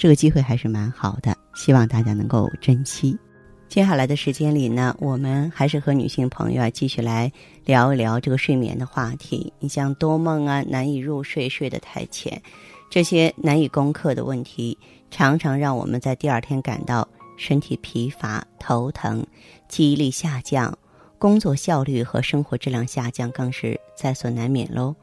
这个机会还是蛮好的，希望大家能够珍惜。接下来的时间里呢，我们还是和女性朋友啊继续来聊一聊这个睡眠的话题。你像多梦啊、难以入睡、睡得太浅，这些难以攻克的问题，常常让我们在第二天感到身体疲乏、头疼、记忆力下降、工作效率和生活质量下降，更是在所难免喽。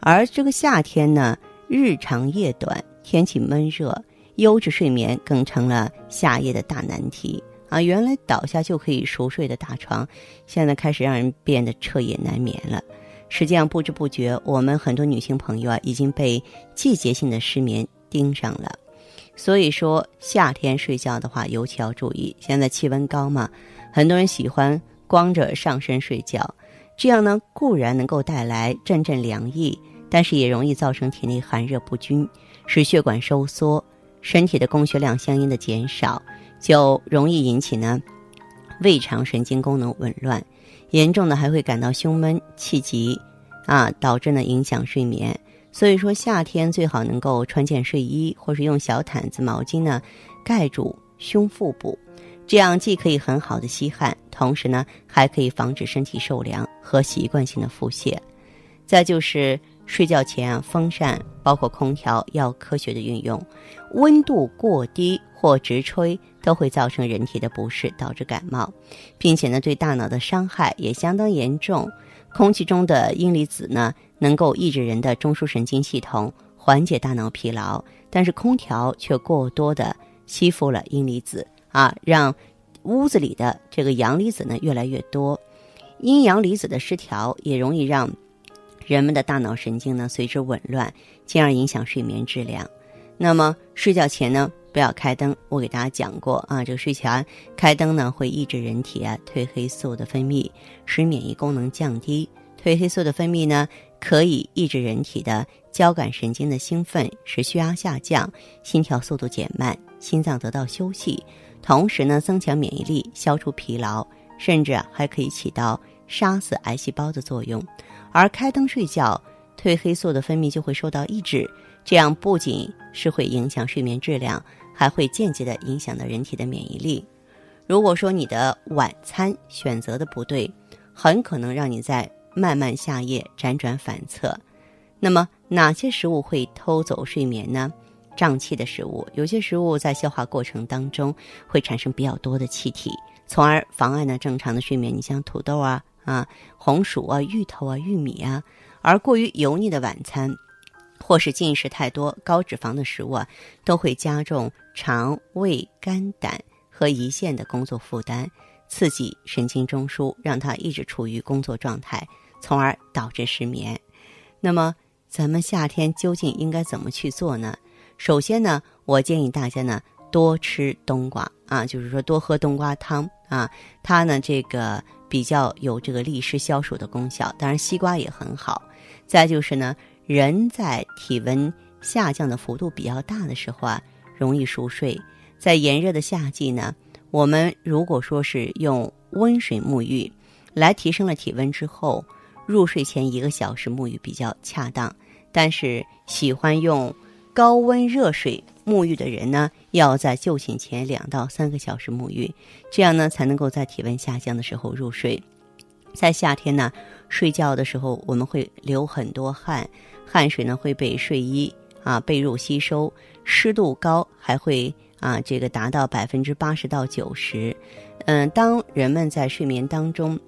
而这个夏天呢，日长夜短，天气闷热。优质睡眠更成了夏夜的大难题啊！原来倒下就可以熟睡的大床，现在开始让人变得彻夜难眠了。实际上，不知不觉，我们很多女性朋友啊，已经被季节性的失眠盯上了。所以说，夏天睡觉的话，尤其要注意。现在气温高嘛，很多人喜欢光着上身睡觉，这样呢，固然能够带来阵阵凉意，但是也容易造成体内寒热不均，使血管收缩。身体的供血量相应的减少，就容易引起呢胃肠神经功能紊乱，严重的还会感到胸闷气急，啊，导致呢影响睡眠。所以说夏天最好能够穿件睡衣，或是用小毯子、毛巾呢盖住胸腹部，这样既可以很好的吸汗，同时呢还可以防止身体受凉和习惯性的腹泻。再就是。睡觉前啊，风扇包括空调要科学的运用，温度过低或直吹都会造成人体的不适，导致感冒，并且呢对大脑的伤害也相当严重。空气中的阴离子呢能够抑制人的中枢神经系统，缓解大脑疲劳，但是空调却过多的吸附了阴离子啊，让屋子里的这个阳离子呢越来越多，阴阳离子的失调也容易让。人们的大脑神经呢随之紊乱，进而影响睡眠质量。那么睡觉前呢不要开灯，我给大家讲过啊，这个睡前开灯呢会抑制人体啊褪黑素的分泌，使免疫功能降低。褪黑素的分泌呢可以抑制人体的交感神经的兴奋，使血压下降，心跳速度减慢，心脏得到休息，同时呢增强免疫力，消除疲劳，甚至还可以起到杀死癌细胞的作用。而开灯睡觉，褪黑素的分泌就会受到抑制，这样不仅是会影响睡眠质量，还会间接的影响到人体的免疫力。如果说你的晚餐选择的不对，很可能让你在漫漫夏夜辗转反侧。那么哪些食物会偷走睡眠呢？胀气的食物，有些食物在消化过程当中会产生比较多的气体，从而妨碍呢正常的睡眠。你像土豆啊。啊，红薯啊，芋头啊，玉米啊，而过于油腻的晚餐，或是进食太多高脂肪的食物啊，都会加重肠胃、肝胆和胰腺的工作负担，刺激神经中枢，让它一直处于工作状态，从而导致失眠。那么，咱们夏天究竟应该怎么去做呢？首先呢，我建议大家呢多吃冬瓜啊，就是说多喝冬瓜汤啊，它呢这个。比较有这个利湿消暑的功效，当然西瓜也很好。再就是呢，人在体温下降的幅度比较大的时候啊，容易熟睡。在炎热的夏季呢，我们如果说是用温水沐浴，来提升了体温之后，入睡前一个小时沐浴比较恰当。但是喜欢用高温热水。沐浴的人呢，要在就寝前两到三个小时沐浴，这样呢才能够在体温下降的时候入睡。在夏天呢，睡觉的时候我们会流很多汗，汗水呢会被睡衣啊被褥吸收，湿度高还会啊这个达到百分之八十到九十。嗯，当人们在睡眠当中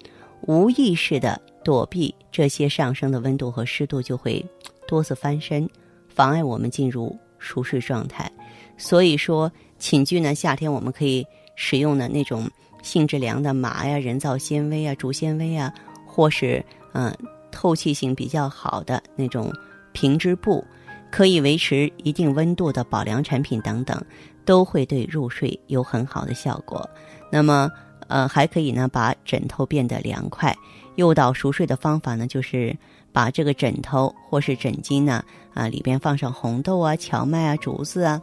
无意识的躲避这些上升的温度和湿度，就会多次翻身，妨碍我们进入。熟睡状态，所以说寝具呢，夏天我们可以使用的那种性质良的麻呀、人造纤维啊、竹纤维啊，或是嗯透气性比较好的那种平织布。可以维持一定温度的保凉产品等等，都会对入睡有很好的效果。那么，呃，还可以呢，把枕头变得凉快。诱导熟睡的方法呢，就是把这个枕头或是枕巾呢，啊，里边放上红豆啊、荞麦啊、竹子啊，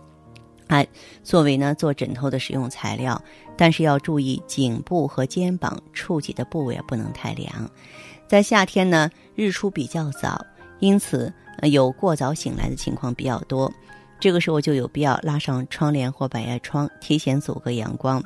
哎，作为呢做枕头的使用材料。但是要注意颈部和肩膀触及的部位不能太凉。在夏天呢，日出比较早，因此有过早醒来的情况比较多。这个时候就有必要拉上窗帘或百叶窗，提前阻隔阳光。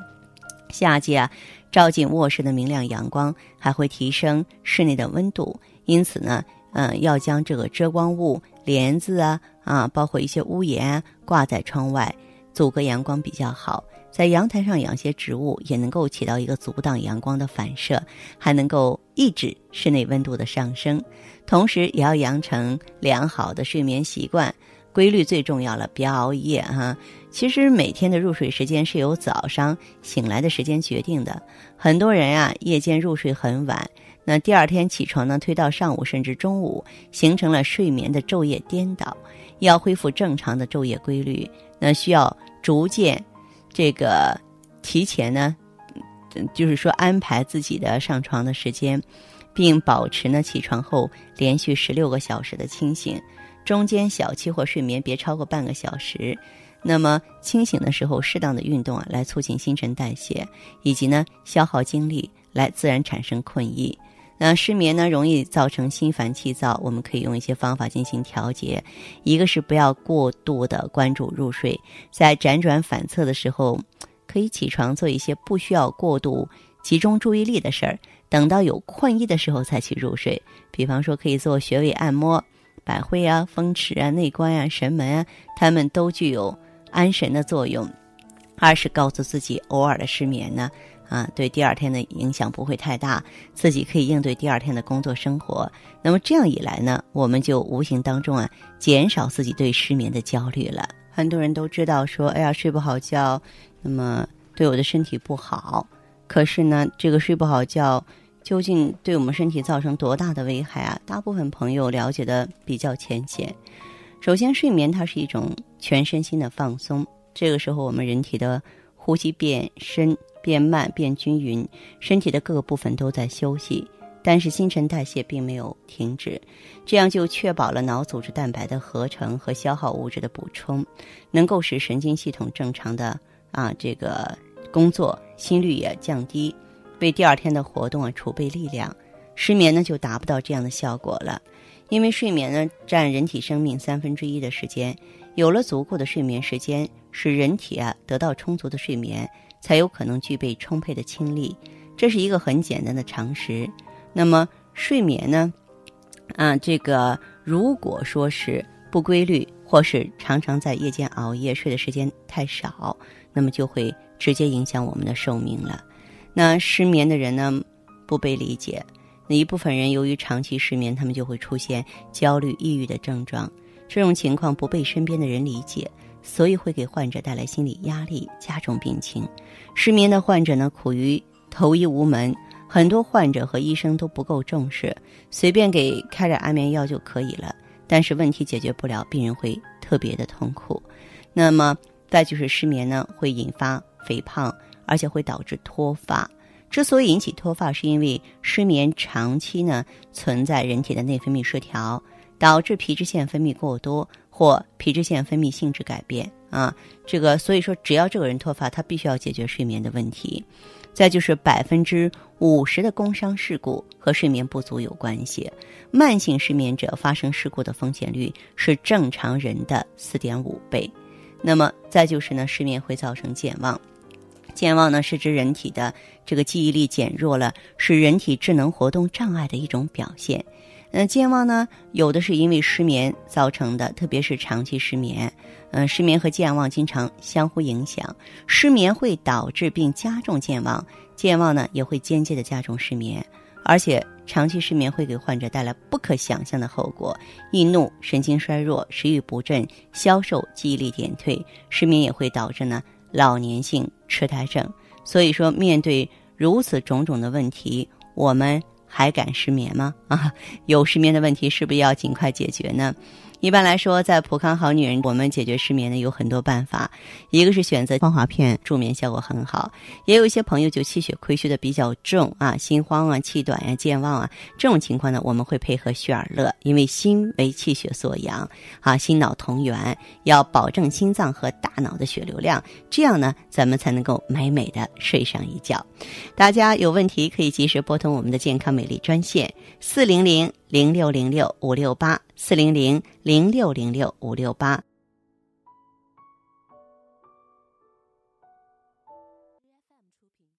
夏季啊，照进卧室的明亮阳光还会提升室内的温度，因此呢，嗯，要将这个遮光物、帘子啊啊，包括一些屋檐啊挂在窗外，阻隔阳光比较好。在阳台上养些植物，也能够起到一个阻挡阳光的反射，还能够抑制室内温度的上升。同时，也要养成良好的睡眠习惯，规律最重要了，别熬夜哈。其实每天的入睡时间是由早上醒来的时间决定的。很多人啊，夜间入睡很晚，那第二天起床呢，推到上午甚至中午，形成了睡眠的昼夜颠倒。要恢复正常的昼夜规律，那需要逐渐。这个提前呢，就是说安排自己的上床的时间，并保持呢起床后连续十六个小时的清醒，中间小憩或睡眠别超过半个小时。那么清醒的时候适当的运动啊，来促进新陈代谢，以及呢消耗精力来自然产生困意。那失眠呢，容易造成心烦气躁，我们可以用一些方法进行调节。一个是不要过度的关注入睡，在辗转反侧的时候，可以起床做一些不需要过度集中注意力的事儿，等到有困意的时候才去入睡。比方说，可以做穴位按摩、百会啊、风池啊、内关啊、神门啊，它们都具有安神的作用。二是告诉自己，偶尔的失眠呢。啊，对第二天的影响不会太大，自己可以应对第二天的工作生活。那么这样一来呢，我们就无形当中啊，减少自己对失眠的焦虑了。很多人都知道说，哎呀，睡不好觉，那么对我的身体不好。可是呢，这个睡不好觉究竟对我们身体造成多大的危害啊？大部分朋友了解的比较浅显。首先，睡眠它是一种全身心的放松，这个时候我们人体的呼吸变深。变慢变均匀，身体的各个部分都在休息，但是新陈代谢并没有停止，这样就确保了脑组织蛋白的合成和消耗物质的补充，能够使神经系统正常的啊这个工作，心率也降低，为第二天的活动啊储备力量。失眠呢就达不到这样的效果了，因为睡眠呢占人体生命三分之一的时间，有了足够的睡眠时间，使人体啊得到充足的睡眠。才有可能具备充沛的精力，这是一个很简单的常识。那么睡眠呢？啊，这个如果说是不规律，或是常常在夜间熬夜，睡的时间太少，那么就会直接影响我们的寿命了。那失眠的人呢，不被理解。那一部分人由于长期失眠，他们就会出现焦虑、抑郁的症状。这种情况不被身边的人理解。所以会给患者带来心理压力，加重病情。失眠的患者呢，苦于头医无门，很多患者和医生都不够重视，随便给开点安眠药就可以了。但是问题解决不了，病人会特别的痛苦。那么再就是失眠呢，会引发肥胖，而且会导致脱发。之所以引起脱发，是因为失眠长期呢存在人体的内分泌失调，导致皮脂腺分泌过多。或皮脂腺分泌性质改变啊，这个所以说，只要这个人脱发，他必须要解决睡眠的问题。再就是百分之五十的工伤事故和睡眠不足有关系，慢性失眠者发生事故的风险率是正常人的四点五倍。那么再就是呢，失眠会造成健忘，健忘呢是指人体的这个记忆力减弱了，是人体智能活动障碍的一种表现。嗯，健忘呢，有的是因为失眠造成的，特别是长期失眠。嗯，失眠和健忘经常相互影响，失眠会导致并加重健忘，健忘呢也会间接的加重失眠。而且长期失眠会给患者带来不可想象的后果：易怒、神经衰弱、食欲不振、消瘦、记忆力减退。失眠也会导致呢老年性痴呆症。所以说，面对如此种种的问题，我们。还敢失眠吗？啊，有失眠的问题是不是要尽快解决呢？一般来说，在普康好女人，我们解决失眠呢有很多办法，一个是选择芳华片助眠效果很好，也有一些朋友就气血亏虚的比较重啊，心慌啊、气短呀、健忘啊，这种情况呢，我们会配合血尔乐，因为心为气血所养。啊，心脑同源，要保证心脏和大脑的血流量，这样呢，咱们才能够美美的睡上一觉。大家有问题可以及时拨通我们的健康美丽专线四零零零六零六五六八四零零零六零六五六八。